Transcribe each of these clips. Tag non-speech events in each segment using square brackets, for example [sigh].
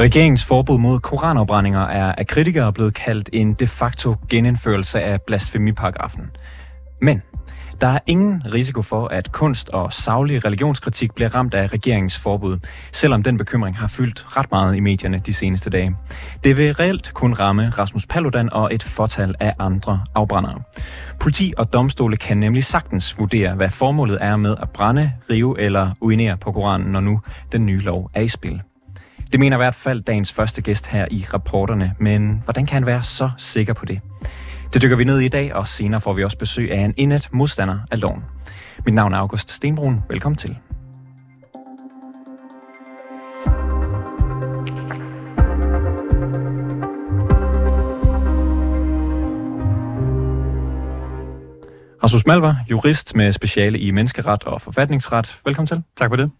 Regeringens forbud mod koranopbrændinger er af kritikere blevet kaldt en de facto genindførelse af blasfemiparagrafen. Men der er ingen risiko for, at kunst og savlig religionskritik bliver ramt af regeringens forbud, selvom den bekymring har fyldt ret meget i medierne de seneste dage. Det vil reelt kun ramme Rasmus Paludan og et fortal af andre afbrændere. Politi og domstole kan nemlig sagtens vurdere, hvad formålet er med at brænde, rive eller uinere på Koranen, når nu den nye lov er i spil. Det mener i hvert fald dagens første gæst her i rapporterne, men hvordan kan han være så sikker på det? Det dykker vi ned i i dag, og senere får vi også besøg af en indet modstander af loven. Mit navn er August Stenbrun. Velkommen til. Rasmus Malver, jurist med speciale i menneskeret og forfatningsret. Velkommen til. Tak for det.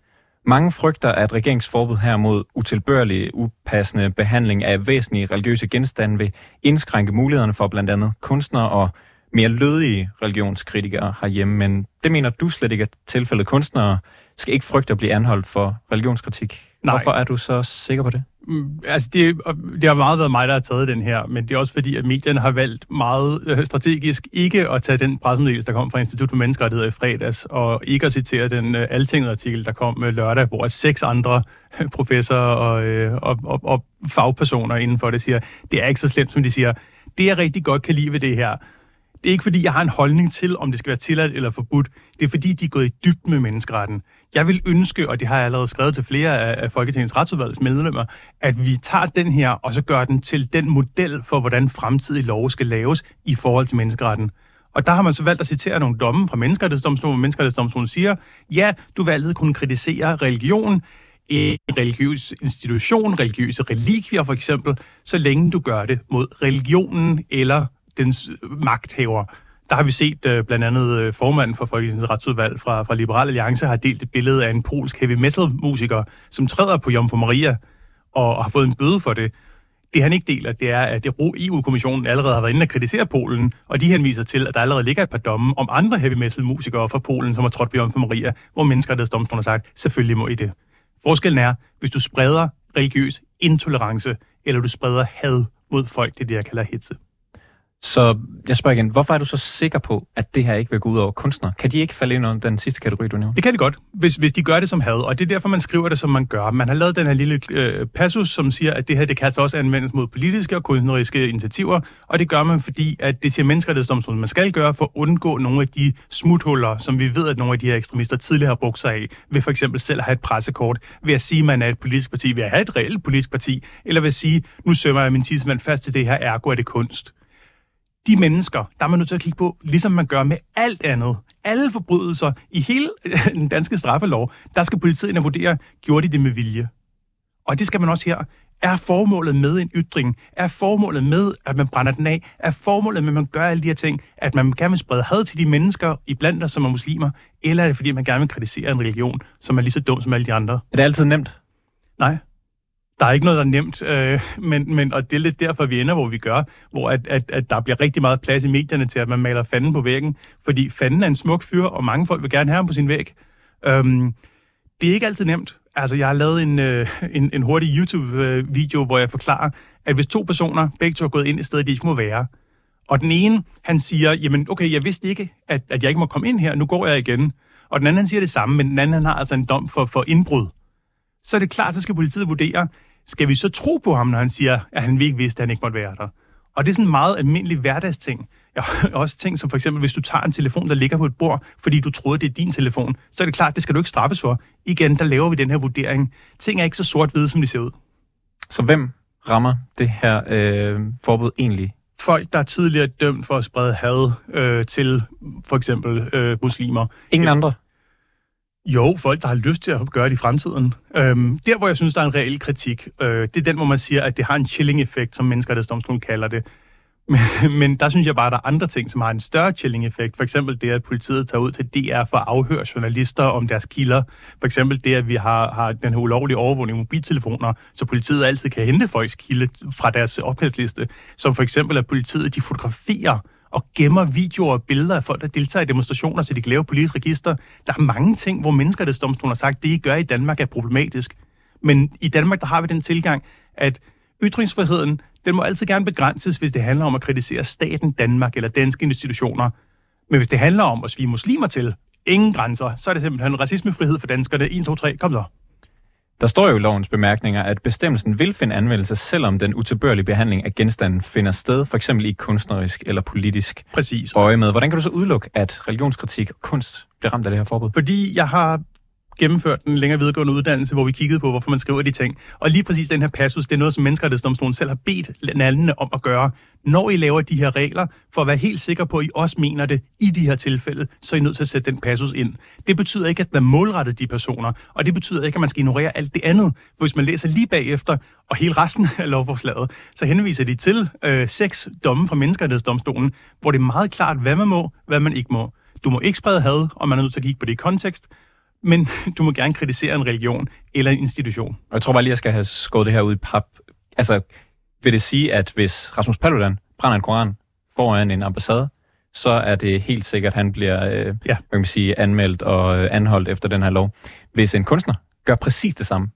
Mange frygter, at regeringsforbud her mod utilbørlig, upassende behandling af væsentlige religiøse genstande vil indskrænke mulighederne for blandt andet kunstnere og mere lødige religionskritikere herhjemme. Men det mener du slet ikke er tilfældet. Kunstnere skal ikke frygte at blive anholdt for religionskritik. Nej. Hvorfor er du så sikker på det? Mm, altså, det, det har meget været mig, der har taget den her, men det er også fordi, at medierne har valgt meget øh, strategisk ikke at tage den pressemeddelelse, der kom fra Institut for Menneskerettigheder i fredags, og ikke at citere den uh, altinget-artikel, der kom med lørdag, hvor seks andre professorer og, øh, og, og, og fagpersoner inden for det siger, det er ikke så slemt, som de siger. Det, jeg rigtig godt kan lide ved det her, det er ikke fordi, jeg har en holdning til, om det skal være tilladt eller forbudt. Det er fordi, de er gået i dybden med menneskeretten. Jeg vil ønske, og det har jeg allerede skrevet til flere af Folketingets retsudvalgets medlemmer, at vi tager den her, og så gør den til den model for, hvordan fremtidige love skal laves i forhold til menneskeretten. Og der har man så valgt at citere nogle domme fra Menneskerettighedsdomstolen, hvor Menneskerettighedsdomstolen siger, ja, du vil altid kunne kritisere religion, en religiøs institution, religiøse relikvier for eksempel, så længe du gør det mod religionen eller dens magthaver der har vi set øh, blandt andet øh, formanden for Folketingets retsudvalg fra, fra Liberal Alliance har delt et billede af en polsk heavy metal musiker, som træder på Jomfru Maria og, og har fået en bøde for det. Det han ikke deler, det er, at EU-kommissionen allerede har været inde og kritisere Polen, og de henviser til, at der allerede ligger et par domme om andre heavy metal musikere fra Polen, som har trådt på Jomfru Maria, hvor menneskerettighedsdomstolen har sagt, selvfølgelig må I det. Forskellen er, hvis du spreder religiøs intolerance, eller du spreder had mod folk, det er det, jeg kalder hitse. Så jeg spørger igen, hvorfor er du så sikker på, at det her ikke vil gå ud over kunstnere? Kan de ikke falde ind under den sidste kategori, du nævner? Det kan de godt, hvis, hvis de gør det som had, og det er derfor, man skriver det, som man gør. Man har lavet den her lille øh, passus, som siger, at det her det kan altså også anvendes mod politiske og kunstneriske initiativer, og det gør man, fordi at det siger menneskerettighedsdomstolen, man skal gøre for at undgå nogle af de smuthuller, som vi ved, at nogle af de her ekstremister tidligere har brugt sig af, ved for eksempel selv at have et pressekort, ved at sige, at man er et politisk parti, ved at have et reelt politisk parti, eller ved at sige, nu sømmer jeg min tidsmand fast til det her, ergo er det kunst de mennesker, der er man nødt til at kigge på, ligesom man gør med alt andet. Alle forbrydelser i hele [laughs] den danske straffelov, der skal politiet ind og vurdere, gjorde de det med vilje? Og det skal man også her. Er formålet med en ytring? Er formålet med, at man brænder den af? Er formålet med, at man gør alle de her ting, at man gerne vil sprede had til de mennesker i blandt os, som er muslimer? Eller er det, fordi man gerne vil kritisere en religion, som er lige så dum som alle de andre? Er det altid nemt? Nej der er ikke noget, der er nemt, øh, men, men, og det er lidt derfor, vi ender, hvor vi gør, hvor at, at, at der bliver rigtig meget plads i medierne til, at man maler fanden på væggen, fordi fanden er en smuk fyr, og mange folk vil gerne have ham på sin væg. Øhm, det er ikke altid nemt. Altså, jeg har lavet en, øh, en, en hurtig YouTube-video, hvor jeg forklarer, at hvis to personer, begge to har gået ind et sted, de ikke må være, og den ene, han siger, jamen okay, jeg vidste ikke, at, at jeg ikke må komme ind her, nu går jeg igen. Og den anden, han siger det samme, men den anden, han har altså en dom for, for indbrud. Så er det klart, så skal politiet vurdere, skal vi så tro på ham, når han siger, at han ikke vidste, at han ikke måtte være der? Og det er sådan en meget almindelig hverdagsting. Jeg [laughs] har også ting som for eksempel, hvis du tager en telefon, der ligger på et bord, fordi du troede, det er din telefon, så er det klart, det skal du ikke straffes for. Igen, der laver vi den her vurdering. Ting er ikke så sort-hvide, som de ser ud. Så hvem rammer det her øh, forbud egentlig? Folk, der er tidligere dømt for at sprede had øh, til for eksempel øh, muslimer. Ingen andre? Jo, folk, der har lyst til at gøre det i fremtiden. Øhm, der, hvor jeg synes, der er en reel kritik, øh, det er den, hvor man siger, at det har en chilling-effekt, som menneskerettighedsdomstolen kalder det. [laughs] Men, men der synes jeg bare, at der er andre ting, som har en større chilling-effekt. For eksempel det, at politiet tager ud til DR for at afhøre journalister om deres kilder. For eksempel det, at vi har, har den her ulovlige overvågning af mobiltelefoner, så politiet altid kan hente folks kilde fra deres opkaldsliste. Som for eksempel, at politiet de fotograferer og gemmer videoer og billeder af folk, der deltager i demonstrationer, så de kan lave politisk register. Der er mange ting, hvor menneskerettighedsdomstolen har sagt, det I gør i Danmark er problematisk. Men i Danmark, der har vi den tilgang, at ytringsfriheden, den må altid gerne begrænses, hvis det handler om at kritisere staten Danmark eller danske institutioner. Men hvis det handler om at svige muslimer til, ingen grænser, så er det simpelthen racismefrihed for danskerne. 1, 2, 3, kom så. Der står jo i lovens bemærkninger, at bestemmelsen vil finde anvendelse, selvom den utilbørlige behandling af genstanden finder sted, for eksempel i kunstnerisk eller politisk Præcis. øje med. Hvordan kan du så udelukke, at religionskritik og kunst bliver ramt af det her forbud? Fordi jeg har gennemført en længere videregående uddannelse, hvor vi kiggede på, hvorfor man skriver de ting. Og lige præcis den her passus, det er noget, som menneskerettighedsdomstolen selv har bedt landene om at gøre. Når I laver de her regler, for at være helt sikker på, at I også mener det i de her tilfælde, så er I nødt til at sætte den passus ind. Det betyder ikke, at man målretter de personer, og det betyder ikke, at man skal ignorere alt det andet. For hvis man læser lige bagefter, og hele resten af lovforslaget, så henviser de til øh, seks domme fra menneskerettighedsdomstolen, hvor det er meget klart, hvad man må, hvad man ikke må. Du må ikke sprede had, og man er nødt til at kigge på det i kontekst men [laughs] du må gerne kritisere en religion eller en institution. Og jeg tror bare lige, jeg skal have skåret det her ud i pap. Altså, vil det sige, at hvis Rasmus Paludan brænder en koran foran en ambassade, så er det helt sikkert, at han bliver øh, ja. hvad kan man sige, anmeldt og øh, anholdt efter den her lov. Hvis en kunstner gør præcis det samme,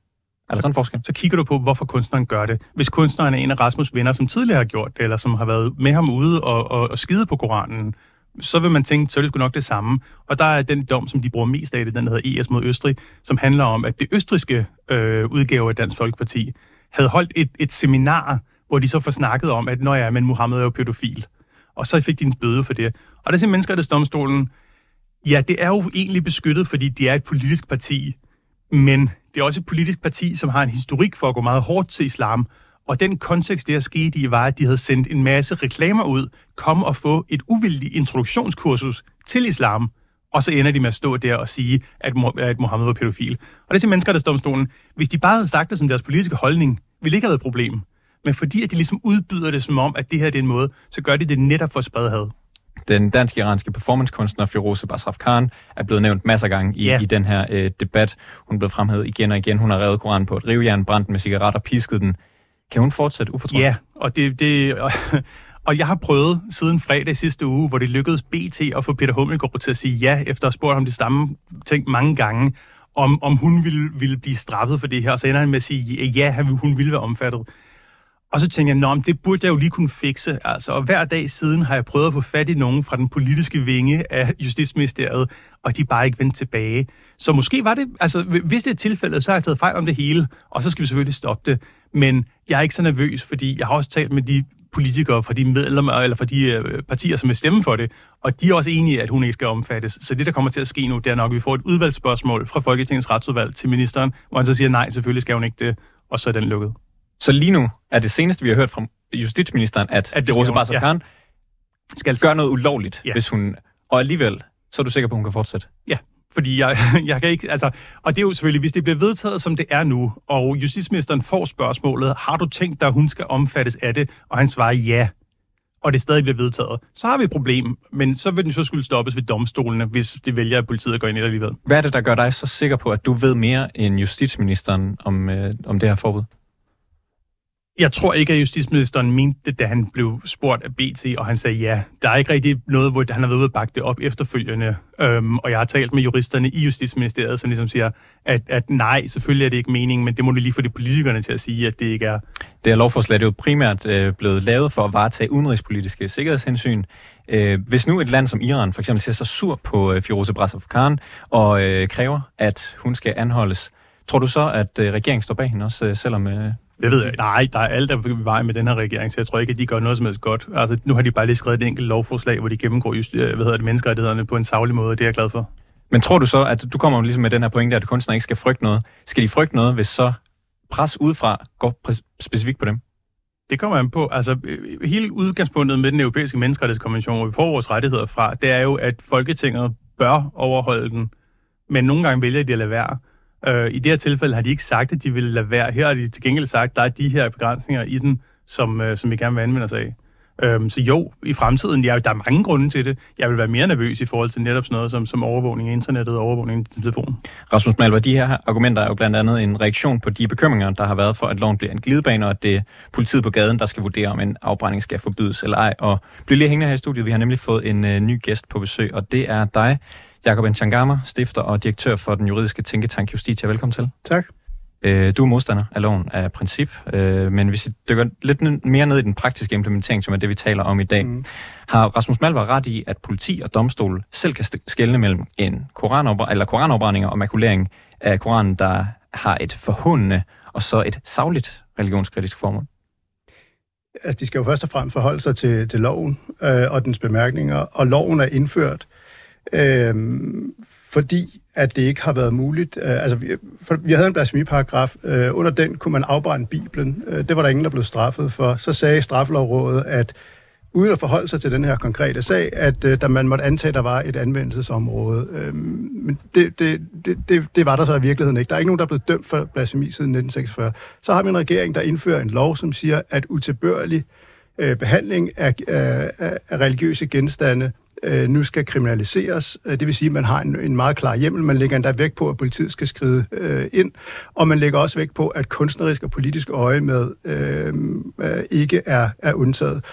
er der sådan en forskel? Så kigger du på, hvorfor kunstneren gør det. Hvis kunstneren er en af Rasmus' venner, som tidligere har gjort det, eller som har været med ham ude og, og, og skide på Koranen, så vil man tænke, så er det sgu nok det samme. Og der er den dom, som de bruger mest af det, den hedder ES mod Østrig, som handler om, at det østriske øh, udgave af Dansk Folkeparti havde holdt et, et seminar, hvor de så får snakket om, at når ja, men Mohammed er jo pædofil. Og så fik de en bøde for det. Og der siger menneskerettighedsdomstolen, ja, det er jo egentlig beskyttet, fordi de er et politisk parti, men det er også et politisk parti, som har en historik for at gå meget hårdt til islam, og den kontekst, det her skete i, var, at de havde sendt en masse reklamer ud, kom og få et uvildigt introduktionskursus til islam, og så ender de med at stå der og sige, at, at Mohammed var pædofil. Og det siger menneskerettighedsdomstolen, hvis de bare havde sagt det som deres politiske holdning, ville ikke have været et problem. Men fordi at de ligesom udbyder det som om, at det her det er en måde, så gør de det netop for at sprede had. Den dansk-iranske performancekunstner Firoze Basraf Khan er blevet nævnt masser af gange i, yeah. i den her øh, debat. Hun er blevet fremhævet igen og igen. Hun har revet Koranen på et rivjern, brændt med cigaretter, pisket den kan hun fortsætte ufortrødent? Ja, og det, det, og, [laughs] og jeg har prøvet siden fredag sidste uge, hvor det lykkedes BT at få Peter Hummelgaard til at sige ja, efter at have spurgt ham det samme ting mange gange, om, om hun ville, ville blive straffet for det her. Og så ender han med at sige, ja, hun ville være omfattet. Og så tænkte jeg, Nå, det burde jeg jo lige kunne fikse. Altså, og hver dag siden har jeg prøvet at få fat i nogen fra den politiske vinge af Justitsministeriet, og de er bare ikke vendt tilbage. Så måske var det, altså hvis det er tilfældet, så har jeg taget fejl om det hele, og så skal vi selvfølgelig stoppe det. Men jeg er ikke så nervøs, fordi jeg har også talt med de politikere fra de medlemmer, eller fra de øh, partier, som vil stemme for det, og de er også enige, at hun ikke skal omfattes. Så det, der kommer til at ske nu, det er nok, at vi får et udvalgsspørgsmål fra Folketingets retsudvalg til ministeren, hvor han så siger, nej, selvfølgelig skal hun ikke det, og så er den lukket. Så lige nu er det seneste, vi har hørt fra justitsministeren, at, at det Rosa Barsam ja. skal gøre noget ulovligt, ja. hvis hun... Og alligevel, så er du sikker på, at hun kan fortsætte? Ja, fordi jeg, [laughs] jeg kan ikke, altså, og det er jo selvfølgelig, hvis det bliver vedtaget, som det er nu, og justitsministeren får spørgsmålet, har du tænkt dig, at hun skal omfattes af det? Og han svarer ja, og det stadig bliver vedtaget, så har vi et problem, men så vil den så skulle stoppes ved domstolene, hvis det vælger, at politiet går ind i det alligevel. Hvad er det, der gør dig så sikker på, at du ved mere end justitsministeren om, øh, om det her forbud? Jeg tror ikke, at justitsministeren mente det, da han blev spurgt af BT, og han sagde ja. Der er ikke rigtig noget, hvor han har været ude at bakke det op efterfølgende. Øhm, og jeg har talt med juristerne i Justitsministeriet, som ligesom siger, at, at nej, selvfølgelig er det ikke meningen, men det må du lige få de politikerne til at sige, at det ikke er. Det her lovforslag er jo primært øh, blevet lavet for at varetage udenrigspolitiske sikkerhedshensyn. Øh, hvis nu et land som Iran for eksempel ser sig sur på øh, Firoze Brasov-Khan og øh, kræver, at hun skal anholdes, tror du så, at øh, regeringen står bag hende også, øh, selvom... Øh, det ved jeg. Nej, der er alt, der er vej med den her regering, så jeg tror ikke, at de gør noget som helst godt. Altså, nu har de bare lige skrevet et enkelt lovforslag, hvor de gennemgår just, øh, hvad hedder det, menneskerettighederne på en savlig måde, og det er jeg glad for. Men tror du så, at du kommer ligesom med den her pointe, at kunstnere ikke skal frygte noget? Skal de frygte noget, hvis så pres udefra går specifikt på dem? Det kommer an på. Altså, øh, hele udgangspunktet med den europæiske menneskerettighedskonvention, hvor vi får vores rettigheder fra, det er jo, at Folketinget bør overholde den, men nogle gange vælger de at lade være. Øh, I det her tilfælde har de ikke sagt, at de ville lade være. Her har de til gengæld sagt, at der er de her begrænsninger i den, som, øh, som vi gerne vil anvende os af. Øhm, så jo, i fremtiden, ja, der er mange grunde til det. Jeg vil være mere nervøs i forhold til netop sådan noget som, som overvågning af internettet og overvågning af telefonen. Rasmus Malver, de her argumenter er jo blandt andet en reaktion på de bekymringer, der har været for, at loven bliver en glidebane, og at det er politiet på gaden, der skal vurdere, om en afbrænding skal forbydes eller ej. Og bliv lige hængende her i studiet. Vi har nemlig fået en øh, ny gæst på besøg, og det er dig, Jakob Nchangama, stifter og direktør for den juridiske tænketank Justitia. Velkommen til. Tak. Øh, du er modstander af loven af princip, øh, men hvis vi dykker lidt mere ned i den praktiske implementering, som er det, vi taler om i dag, mm. har Rasmus Malvar ret i, at politi og domstol selv kan skelne mellem en koranopbr- eller koranopbrænding og makulering af Koranen, der har et forhundende og så et savligt religionskritisk formål? Altså, de skal jo først og fremmest forholde sig til, til loven øh, og dens bemærkninger, og loven er indført, øh, fordi at det ikke har været muligt. Øh, altså, vi, for, vi havde en blasfemiparagraf. Øh, under den kunne man afbrænde Bibelen. Øh, det var der ingen, der blev straffet for. Så sagde straffelovrådet, at uden at forholde sig til den her konkrete sag, at øh, da man måtte antage, at der var et anvendelsesområde. Øh, men det, det, det, det, det var der så i virkeligheden ikke. Der er ikke nogen, der er blevet dømt for blasfemi siden 1946. Så har vi en regering, der indfører en lov, som siger, at utilbørlig øh, behandling af, øh, af, af religiøse genstande øh, nu skal kriminaliseres. Øh, det vil sige, at man har en, en meget klar hjemmel. Man lægger endda vægt på, at politiet skal skride øh, ind, og man lægger også vægt på, at kunstnerisk og politisk øje med øh, øh, ikke er, er undtaget.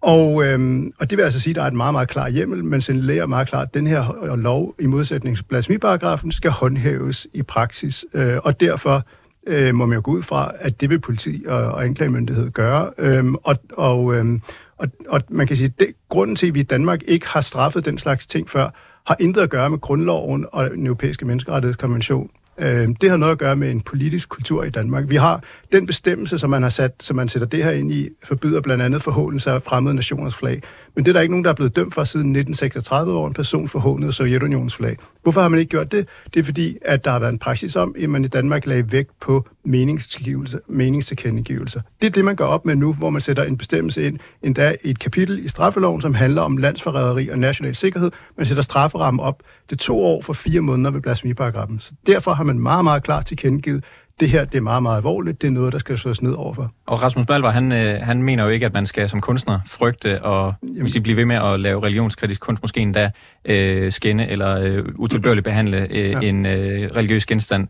Og, øhm, og det vil altså sige, at der er et meget, meget klar hjemmel, men signalerer meget klart, at den her lov i modsætning til blasfemiparagrafen skal håndhæves i praksis. Øh, og derfor øh, må man jo gå ud fra, at det vil politi og, og anklagemyndighed gøre. Øhm, og, og, øhm, og, og man kan sige, at grunden til, at vi i Danmark ikke har straffet den slags ting før, har intet at gøre med grundloven og den europæiske menneskerettighedskonvention. Øh, det har noget at gøre med en politisk kultur i Danmark. Vi har den bestemmelse, som man har sat, som man sætter det her ind i, forbyder blandt andet forhåndelse af fremmede nationers flag. Men det er der ikke nogen, der er blevet dømt for siden 1936, hvor en person forhåndede Sovjetunionens flag. Hvorfor har man ikke gjort det? Det er fordi, at der har været en praksis om, at man i Danmark lagde vægt på meningsgivelse, meningstilkendegivelser. Det er det, man gør op med nu, hvor man sætter en bestemmelse ind, endda i et kapitel i straffeloven, som handler om landsforræderi og national sikkerhed. Man sætter strafferammen op til to år for fire måneder ved blasfemiparagrafen. Så derfor har man meget, meget klart tilkendegivet, det her det er meget, meget alvorligt. Det er noget, der skal slås ned overfor. Og Rasmus Balvar, han, øh, han mener jo ikke, at man skal som kunstner frygte og Jamen. sige, blive ved med at lave religionskritisk kunst, måske endda øh, skænde eller øh, utilbørligt behandle øh, ja. en øh, religiøs genstand.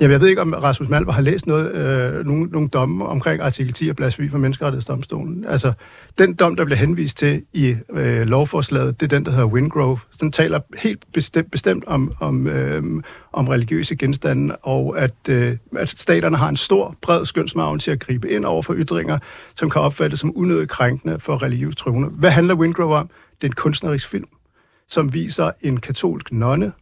Jamen, jeg ved ikke, om Rasmus Malvar har læst noget, øh, nogle, nogle domme omkring artikel 10 og blasfemi for menneskerettighedsdomstolen. Altså, den dom, der bliver henvist til i øh, lovforslaget, det er den, der hedder Wingrove. Den taler helt bestemt, bestemt om, om, øh, om religiøse genstande, og at, øh, at staterne har en stor, bred skønsmavn til at gribe ind over for ytringer, som kan opfattes som unødigt krænkende for religiøs troende. Hvad handler Wingrove om? Det er en kunstnerisk film, som viser en katolsk nonne,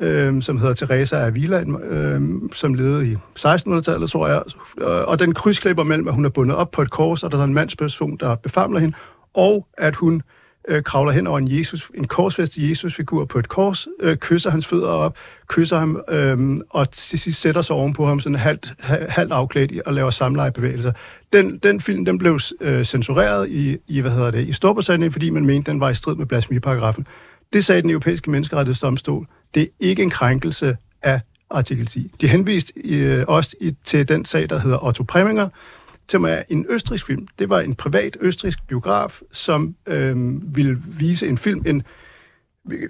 øh, som hedder Teresa Avila, øh, som levede i 1600-tallet, tror jeg. Øh, og den krydsklipper mellem, at hun er bundet op på et kors, og der er en mandsperson, der befamler hende, og at hun øh, kravler hen over en, Jesus, en korsfæstet Jesus-figur på et kors, øh, kysser hans fødder op, kysser ham, øh, og til sidst sætter sig ovenpå ham sådan halvt, halvt afklædt og laver samlejebevægelser. Den, den film den blev øh, censureret i, i, hvad hedder det, i Storbritannien, fordi man mente, den var i strid med blasfemiparagrafen. Det sagde den europæiske menneskerettighedsdomstol. Det er ikke en krænkelse af artikel 10. De henviste øh, også i, til den sag, der hedder Otto Preminger, som er en østrisk film. Det var en privat østrisk biograf, som øh, ville vise en film, en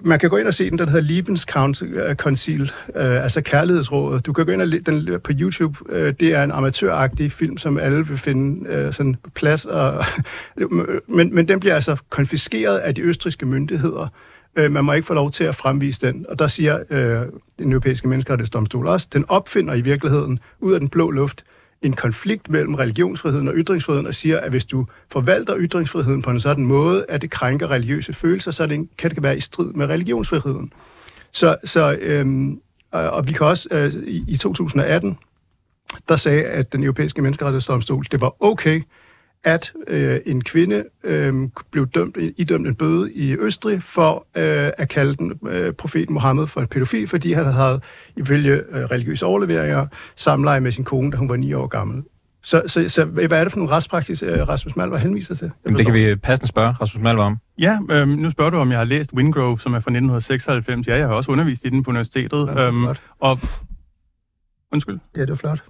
man kan gå ind og se den, den hedder Liebenskonzil, øh, øh, altså Kærlighedsrådet. Du kan gå ind og den på YouTube. Øh, det er en amatøragtig film, som alle vil finde øh, sådan plads. Og, [laughs] men, men den bliver altså konfiskeret af de østriske myndigheder, Øh, man må ikke få lov til at fremvise den. Og der siger øh, den europæiske menneskerettighedsdomstol også, den opfinder i virkeligheden ud af den blå luft en konflikt mellem religionsfriheden og ytringsfriheden, og siger, at hvis du forvalter ytringsfriheden på en sådan måde, at det krænker religiøse følelser, så det, kan det være i strid med religionsfriheden. Så, så øhm, og vi kan også øh, i, i 2018, der sagde, at den europæiske menneskerettighedsdomstol, det var okay, at øh, en kvinde øh, blev dømt, idømt en bøde i Østrig for øh, at kalde den øh, profeten Mohammed for en pædofil, fordi han havde ifølge øh, religiøse overleveringer samleje med sin kone, da hun var ni år gammel. Så, så, så hvad er det for nogle retspraksis, øh, Rasmus Malvar henviser til? Jamen, det kan vi passende spørge Rasmus Malvar om. Ja, øh, nu spørger du, om jeg har læst Wingrove, som er fra 1996. Ja, jeg har også undervist i den på universitetet. Ja, øhm, og Undskyld? Ja, det er flot.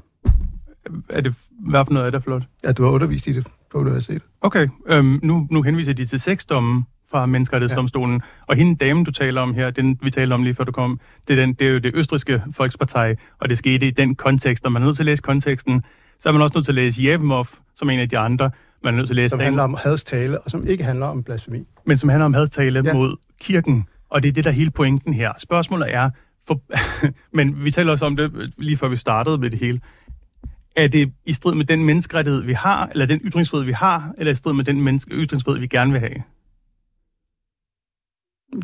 Er det, hvad for noget er der flot? Ja, du har undervist i det på universitetet. Okay, øhm, nu, nu henviser de til seks domme fra Menneskerettighedsdomstolen. Ja. Og hende dame, du taler om her, den vi taler om lige før du kom, det er, den, det er jo det østriske Volkspartei, og det skete i den kontekst. Når man er nødt til at læse konteksten, så er man også nødt til at læse Jevmov, som en af de andre. Man er nødt til at læse som handler om hadstale, og som ikke handler om blasfemi. Men som handler om hadstale ja. mod kirken. Og det er det, der er hele pointen her. Spørgsmålet er, For, [laughs] men vi taler også om det lige før vi startede med det hele. Er det i strid med den menneskerettighed, vi har, eller den ytringsfrihed, vi har, eller i strid med den menneske, ytringsfrihed, vi gerne vil have?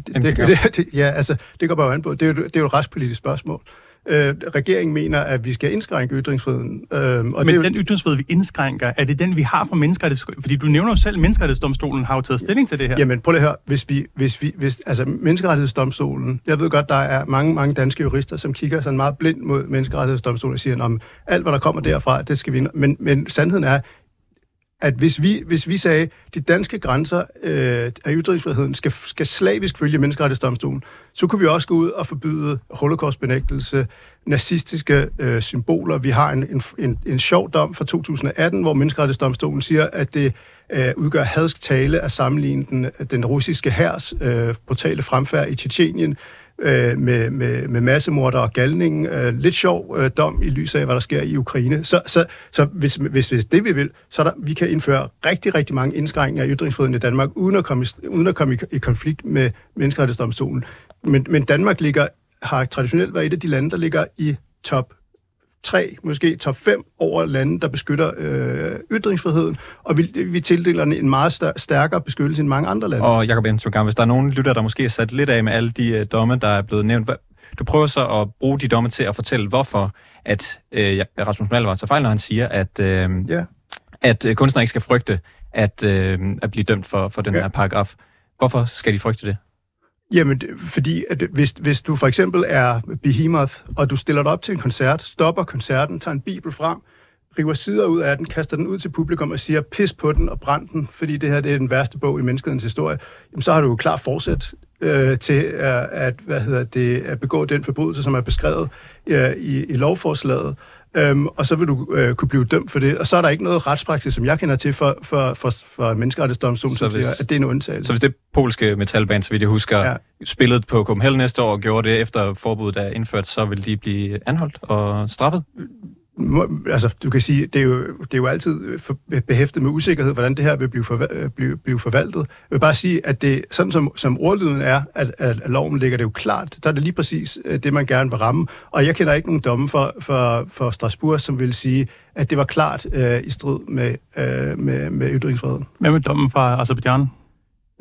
Det, det, det, [laughs] det, ja, altså, det går bare an på. Det er, jo, det er jo et retspolitisk spørgsmål. Øh, regeringen mener, at vi skal indskrænke ytringsfriheden. Øh, og Men det er jo, den ytringsfrihed, vi indskrænker, er det den, vi har for menneskerettighedsdomstolen? Fordi du nævner jo selv, at menneskerettighedsdomstolen har jo taget stilling til det her. Jamen, prøv lige at høre. Hvis vi, hvis vi, hvis, altså, menneskerettighedsdomstolen, jeg ved godt, der er mange, mange danske jurister, som kigger sådan meget blind mod menneskerettighedsdomstolen og siger, om alt, hvad der kommer derfra, det skal vi... Men, men sandheden er, at hvis vi, hvis vi sagde, at de danske grænser øh, af ytringsfriheden skal, skal slavisk følge menneskerettighedsdomstolen, så kunne vi også gå ud og forbyde holocaustbenægtelse, nazistiske øh, symboler. Vi har en, en, en, en sjov dom fra 2018, hvor menneskerettighedsdomstolen siger, at det øh, udgør hadsk tale at sammenligne den, den russiske hærs øh, brutale fremfærd i Tjetjenien øh, med, med, med massemorder og galning. Øh, lidt sjov øh, dom i lys af, hvad der sker i Ukraine. Så, så, så hvis, hvis, hvis det vi vil, så der, vi kan indføre rigtig, rigtig mange indskrænkninger af ytringsfriheden i Danmark, uden at komme, uden at komme i, i konflikt med menneskerettighedsdomstolen. Men, men Danmark ligger, har traditionelt været et af de lande, der ligger i top tre, måske top 5 over lande, der beskytter øh, ytringsfriheden, og vi, vi tildeler en meget stærkere beskyttelse end mange andre lande. Og Jacob Ensengang, hvis der er nogen lytter, der måske er sat lidt af med alle de øh, domme, der er blevet nævnt, du prøver så at bruge de domme til at fortælle, hvorfor at øh, Rasmus Malvar tager fejl, når han siger, at, øh, ja. at øh, kunstnere ikke skal frygte at, øh, at blive dømt for, for den ja. her paragraf. Hvorfor skal de frygte det? Jamen, fordi at hvis, hvis du for eksempel er Behemoth, og du stiller dig op til en koncert, stopper koncerten, tager en bibel frem, river sider ud af den, kaster den ud til publikum og siger, pis på den og brænd den, fordi det her det er den værste bog i menneskehedens historie, jamen, så har du jo klar forsæt øh, til at, at, hvad hedder det, at begå den forbrydelse, som er beskrevet øh, i, i lovforslaget. Øhm, og så vil du øh, kunne blive dømt for det. Og så er der ikke noget retspraksis, som jeg kender til for, for, for, for menneskerettighedsdomstolen, som siger, at det er en undtagelse. Så hvis det polske metalband, så vidt jeg husker, ja. spillet på Copenhagen næste år og gjorde det efter forbuddet er indført, så vil de blive anholdt og straffet? Altså, du kan sige, det er jo, det er jo altid øh, øh, behæftet med usikkerhed, hvordan det her vil blive, forva- øh, blive, blive forvaltet. Jeg vil bare sige, at det, sådan som, som ordlyden er, at, at, at loven ligger det jo klart, der er det lige præcis det, man gerne vil ramme. Og jeg kender ikke nogen domme for, for, for Strasbourg, som vil sige, at det var klart øh, i strid med, øh, med, med ytringsfriheden. Hvad med dommen fra Azerbaijan?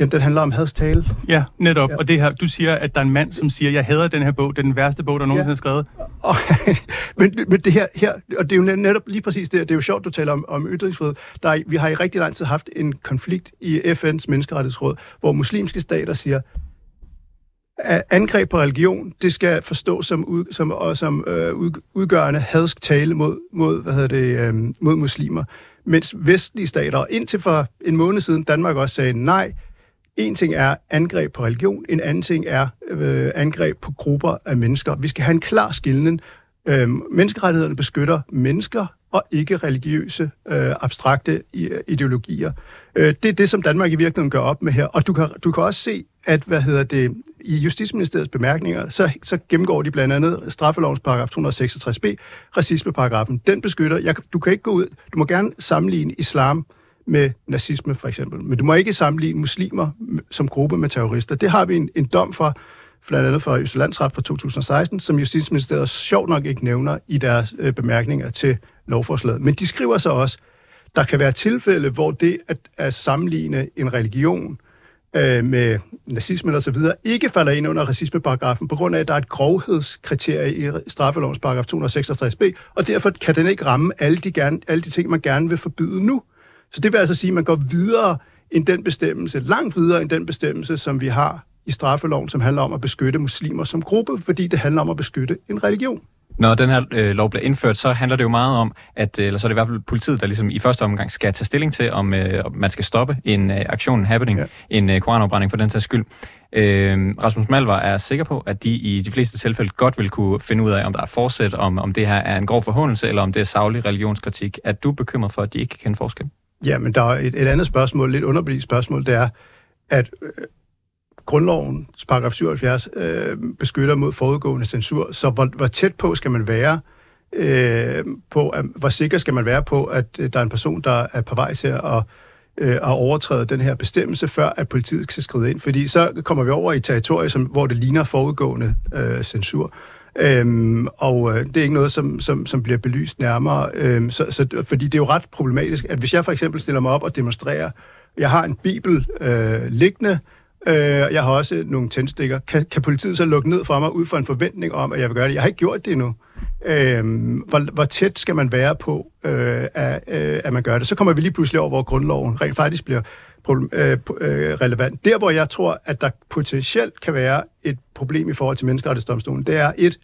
Jamen, den handler om hadstale. Ja, netop. Ja. Og det her, du siger, at der er en mand, som siger, jeg hader den her bog, det er den værste bog, der nogensinde ja. er skrevet. Og, [laughs] men, men det her, her, og det er jo netop lige præcis det, det er jo sjovt, du taler om, om ytringsfrihed. Der er, vi har i rigtig lang tid haft en konflikt i FN's menneskerettighedsråd, hvor muslimske stater siger, angreb på religion, det skal forstås som, ud, som, og som øh, udgørende hadsk tale mod, mod, hvad hedder det, øh, mod muslimer. Mens vestlige stater, indtil for en måned siden, Danmark også sagde nej, en ting er angreb på religion, en anden ting er øh, angreb på grupper af mennesker. Vi skal have en klar skillning. Øh, menneskerettighederne beskytter mennesker og ikke religiøse, øh, abstrakte øh, ideologier. Øh, det er det, som Danmark i virkeligheden gør op med her. Og du kan, du kan også se, at hvad hedder det, i Justitsministeriets bemærkninger, så, så gennemgår de blandt andet straffelovens paragraf 266b, racismeparagrafen. Den beskytter, jeg, du kan ikke gå ud, du må gerne sammenligne islam øh, med nazisme for eksempel. Men du må ikke sammenligne muslimer som gruppe med terrorister. Det har vi en, en dom for, blandt andet fra Østlandsret fra 2016, som Justitsministeriet sjovt nok ikke nævner i deres øh, bemærkninger til lovforslaget. Men de skriver så også, der kan være tilfælde, hvor det at, at sammenligne en religion øh, med nazisme eller så videre, ikke falder ind under racismeparagrafen, på grund af, at der er et grovhedskriterie i straffelovens paragraf 266b, og derfor kan den ikke ramme alle de, gerne, alle de ting, man gerne vil forbyde nu. Så det vil altså sige, at man går videre end den bestemmelse, langt videre end den bestemmelse, som vi har i straffeloven, som handler om at beskytte muslimer som gruppe, fordi det handler om at beskytte en religion. Når den her øh, lov bliver indført, så handler det jo meget om, at, øh, eller så er det i hvert fald politiet, der ligesom i første omgang skal tage stilling til, om øh, man skal stoppe en øh, aktion, happening, ja. en øh, koranopbrænding for den sags skyld. Øh, Rasmus Malvar er sikker på, at de i de fleste tilfælde godt vil kunne finde ud af, om der er forsæt, om, om det her er en grov forhåndelse, eller om det er savlig religionskritik. Er du bekymret for, at de ikke kan kende forskel? Ja, men der er et, et andet spørgsmål, lidt underbelivet spørgsmål, det er, at øh, grundloven, paragraf 77 øh, beskytter mod forudgående censur, så hvor, hvor tæt på skal man være øh, på, at, hvor sikker skal man være på, at øh, der er en person, der er på vej til at øh, at overtræde den her bestemmelse, før at politiet skal skride ind. Fordi så kommer vi over i territorier, som, hvor det ligner forudgående øh, censur. Øhm, og øh, det er ikke noget, som, som, som bliver belyst nærmere. Øhm, så, så, fordi det er jo ret problematisk, at hvis jeg for eksempel stiller mig op og demonstrerer, jeg har en bibel øh, liggende, øh, jeg har også nogle tændstikker, kan, kan politiet så lukke ned for mig ud fra en forventning om, at jeg vil gøre det? Jeg har ikke gjort det endnu. Øhm, hvor, hvor tæt skal man være på, øh, at, øh, at man gør det? Så kommer vi lige pludselig over, hvor grundloven rent faktisk bliver problem, øh, øh relevant. Der, hvor jeg tror, at der potentielt kan være et problem i forhold til menneskerettighedsdomstolen, det er et,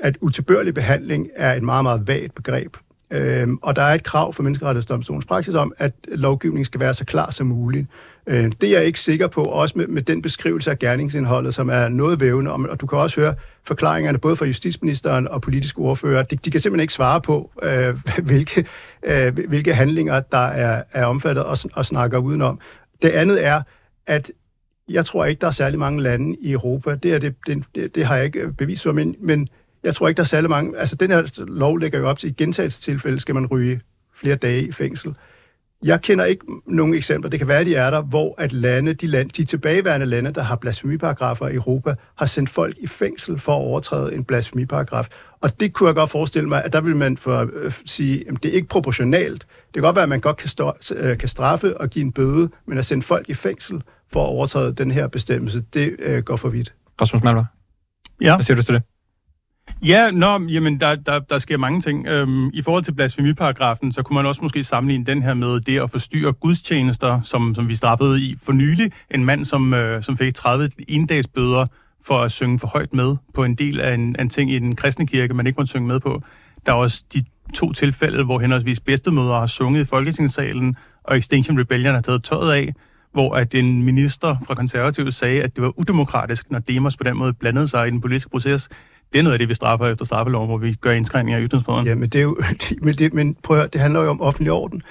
at utilbørlig behandling er et meget, meget vagt begreb. Øhm, og der er et krav for menneskerettighedsdomstolens praksis om, at lovgivningen skal være så klar som muligt. Øhm, det er jeg ikke sikker på, også med, med den beskrivelse af gerningsindholdet, som er noget vævende, og du kan også høre forklaringerne både fra justitsministeren og politiske ordfører. De, de kan simpelthen ikke svare på, øh, [laughs] hvilke, øh, hvilke handlinger, der er, er omfattet og, og snakker udenom. Det andet er, at jeg tror ikke, der er særlig mange lande i Europa. Det, er det, det, det har jeg ikke øh, bevis for, men, men jeg tror ikke, der er særlig mange... Altså, den her lov lægger jo op til, at i gentagelsestilfælde skal man ryge flere dage i fængsel. Jeg kender ikke nogen eksempler, det kan være, de er der, hvor at lande, de, land, de tilbageværende lande, der har blasfemiparagrafer i Europa, har sendt folk i fængsel for at overtræde en blasfemiparagraf. Og det kunne jeg godt forestille mig, at der vil man for øh, sige, at det er ikke proportionalt. Det kan godt være, at man godt kan, stå, øh, kan straffe og give en bøde, men at sende folk i fængsel for at overtræde den her bestemmelse, det øh, går for vidt. Rasmus Malvar, ja. hvad siger du til det? Ja, nå, jamen, der, der, der sker mange ting. Øhm, I forhold til blasfemiparagrafen, så kunne man også måske sammenligne den her med det at forstyrre gudstjenester, som, som vi straffede i for nylig. En mand, som, øh, som fik 30 endagsbøder for at synge for højt med på en del af en, en ting i den kristne kirke, man ikke måtte synge med på. Der er også de to tilfælde, hvor henholdsvis bedstemøder har sunget i Folketingssalen, og Extinction Rebellion har taget tøjet af, hvor at en minister fra konservativt sagde, at det var udemokratisk, når Demos på den måde blandede sig i den politiske proces. Det er noget af det, vi straffer efter straffeloven, hvor vi gør indskrænkninger af ytringsfriheden. Ja, men, det er jo, [laughs] men, det, men prøv at høre, det handler jo om offentlig orden.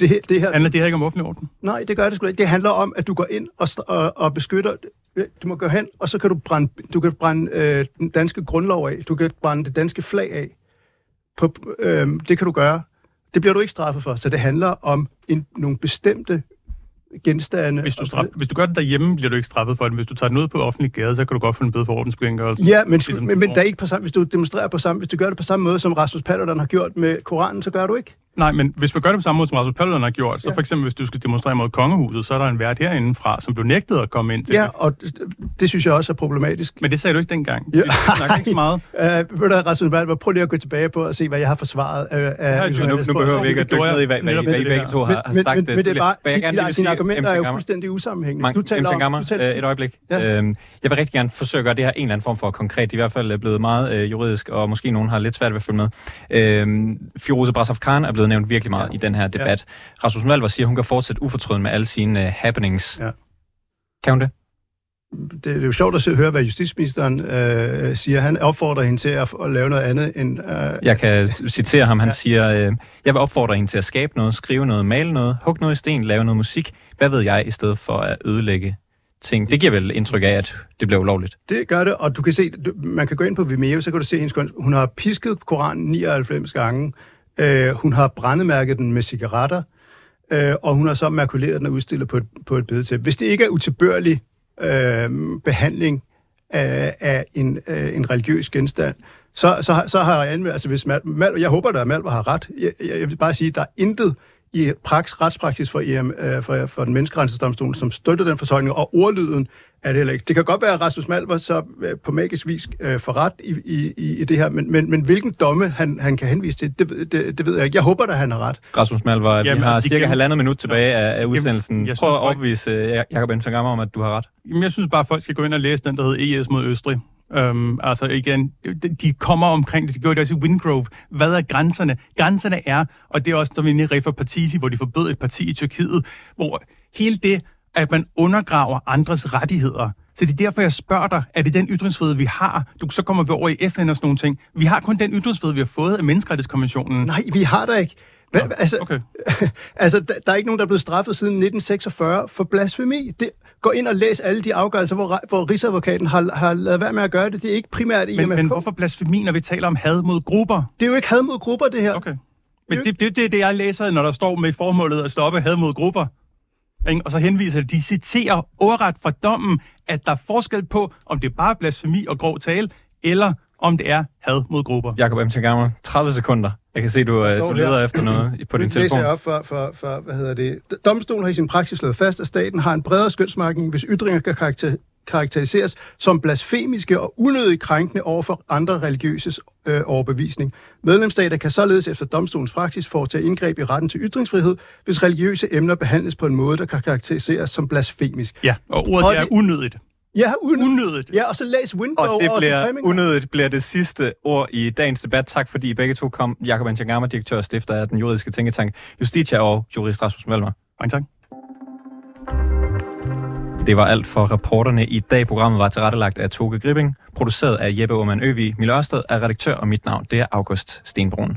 Det, det her, handler det her ikke om offentlig orden? Nej, det gør det sgu ikke. Det handler om, at du går ind og, og, og beskytter... Du må gå hen, og så kan du brænde, du kan brænde øh, den danske grundlov af. Du kan brænde det danske flag af. På, øh, det kan du gøre. Det bliver du ikke straffet for. Så det handler om en, nogle bestemte genstande. Hvis du, straf, hvis du gør det derhjemme, bliver du ikke straffet for det. Hvis du tager det ud på offentlig gade, så kan du godt få en bøde for ordensbekendtgørelse. Ja, men, ligesom men, men der er ikke på samme, hvis du demonstrerer på samme, hvis du gør det på samme måde, som Rasmus Paludan har gjort med Koranen, så gør du ikke. Nej, men hvis man gør det på samme måde, som Rasmus Paludan har gjort, så ja. for eksempel, hvis du skal demonstrere mod kongehuset, så er der en vært herinde fra, som blev nægtet at komme ind til Ja, det. og det synes jeg også er problematisk. Men det sagde du ikke dengang. Ja. Vi snakker ikke så meget. Uh, ved du, Rasmus Paludan, prøv lige at gå tilbage på og se, hvad jeg har forsvaret. Uh, ja, nu, nu behøver vi ikke at dykke ned i, hvad, hvad, hvad I begge to har, har sagt. Men, men det er bare, dine argumenter er jo fuldstændig usammenhængende. Du taler om... Du taler, et øjeblik. Ja. Øhm, jeg vil rigtig gerne forsøge at gøre det her en eller anden form for konkret. I hvert fald er blevet meget øh, juridisk, og måske nogen har lidt svært ved at følge med. Øhm, Firoze Brasov Khan er blevet nævnt virkelig meget ja. i den her debat. Ja. Rasmus Malvar siger, at hun kan fortsætte ufortrøden med alle sine uh, happenings. Ja. Kan hun det? det, er jo sjovt at se, høre, hvad justitsministeren øh, siger. Han opfordrer hende til at, at lave noget andet end... Øh, jeg kan citere ham. Han ja. siger, øh, jeg vil opfordre hende til at skabe noget, skrive noget, male noget, hugge noget i sten, lave noget musik. Hvad ved jeg, i stedet for at ødelægge ting. Det giver vel indtryk af, at det bliver ulovligt. Det gør det, og du kan se, man kan gå ind på Vimeo, så kan du se hendes kunst. Hun har pisket Koranen 99 gange. Øh, hun har brændemærket den med cigaretter, øh, og hun har så makuleret den og udstillet på et, på et bedetæppe. Hvis det ikke er utilbørlig øh, behandling af, af en, øh, en religiøs genstand, så, så, så har jeg anmeldt, altså hvis Mal, Mal, jeg håber da, at Malvar har ret. Jeg, jeg vil bare sige, at der er intet i praks, retspraksis for, EM, øh, for, for den menneskerettighedsdomstol, som støtter den fortolkning, og ordlyden er det heller ikke. Det kan godt være, at Rasmus Malvar så øh, på magisk vis øh, får ret i, i, i det her, men, men, men hvilken domme han, han kan henvise til, det, det, det ved jeg ikke. Jeg håber at han har ret. Rasmus Malvar, vi har altså, cirka halvandet minut tilbage af, af udsendelsen. Jamen, Prøv at overbevise uh, Jacob Entengammer om, at du har ret. Jamen, jeg synes bare, at folk skal gå ind og læse den, der hedder ES mod Østrig. Øhm, altså igen, de, kommer omkring det, de gjorde det også i Windgrove. Hvad er grænserne? Grænserne er, og det er også, der vi er for Partisi, hvor de forbød et parti i Tyrkiet, hvor hele det, at man undergraver andres rettigheder, så det er derfor, jeg spørger dig, er det den ytringsfrihed, vi har? Du, så kommer vi over i FN og sådan nogle ting. Vi har kun den ytringsfrihed, vi har fået af menneskerettighedskonventionen. Nej, vi har der ikke. Hva, ja, altså, okay. [laughs] altså der, der er ikke nogen, der er blevet straffet siden 1946 for blasfemi. Det, gå ind og læs alle de afgørelser, hvor, hvor Rigsadvokaten har, har lavet være med at gøre det. Det er ikke primært i men, men hvorfor blasfemi, når vi taler om had mod grupper? Det er jo ikke had mod grupper, det her. Okay. Men det er det, det, det, jeg læser, når der står med formålet at stoppe had mod grupper. Og så henviser de, de citerer ordret fra dommen, at der er forskel på, om det er bare blasfemi og grov tale, eller om det er had mod grupper. Jakob M. Gammer, 30 sekunder. Jeg kan se, du, øh, du leder efter noget på din telefon. Jeg op for, for, for, hvad hedder det. Domstolen har i sin praksis slået fast, at staten har en bredere skønsmarkering, hvis ytringer kan karakter, karakteriseres som blasfemiske og unødigt krænkende over for andre religiøse øh, overbevisning. Medlemsstater kan således efter domstolens praksis foretage indgreb i retten til ytringsfrihed, hvis religiøse emner behandles på en måde, der kan karakteriseres som blasfemisk. Ja, og ordet og det, er unødigt. Ja, unødigt. unødigt. Ja, og så læs Window og det bliver unødigt bliver det sidste ord i dagens debat. Tak fordi I begge to kom. Jakob Anchangama, direktør og stifter af den juridiske tænketank Justitia og jurist Rasmus Melmer. Mange tak. Det var alt for reporterne i dag. Programmet var tilrettelagt af Toge Gripping, produceret af Jeppe Aumann Øvig. Mille Ørsted er redaktør, og mit navn det er August Stenbrun.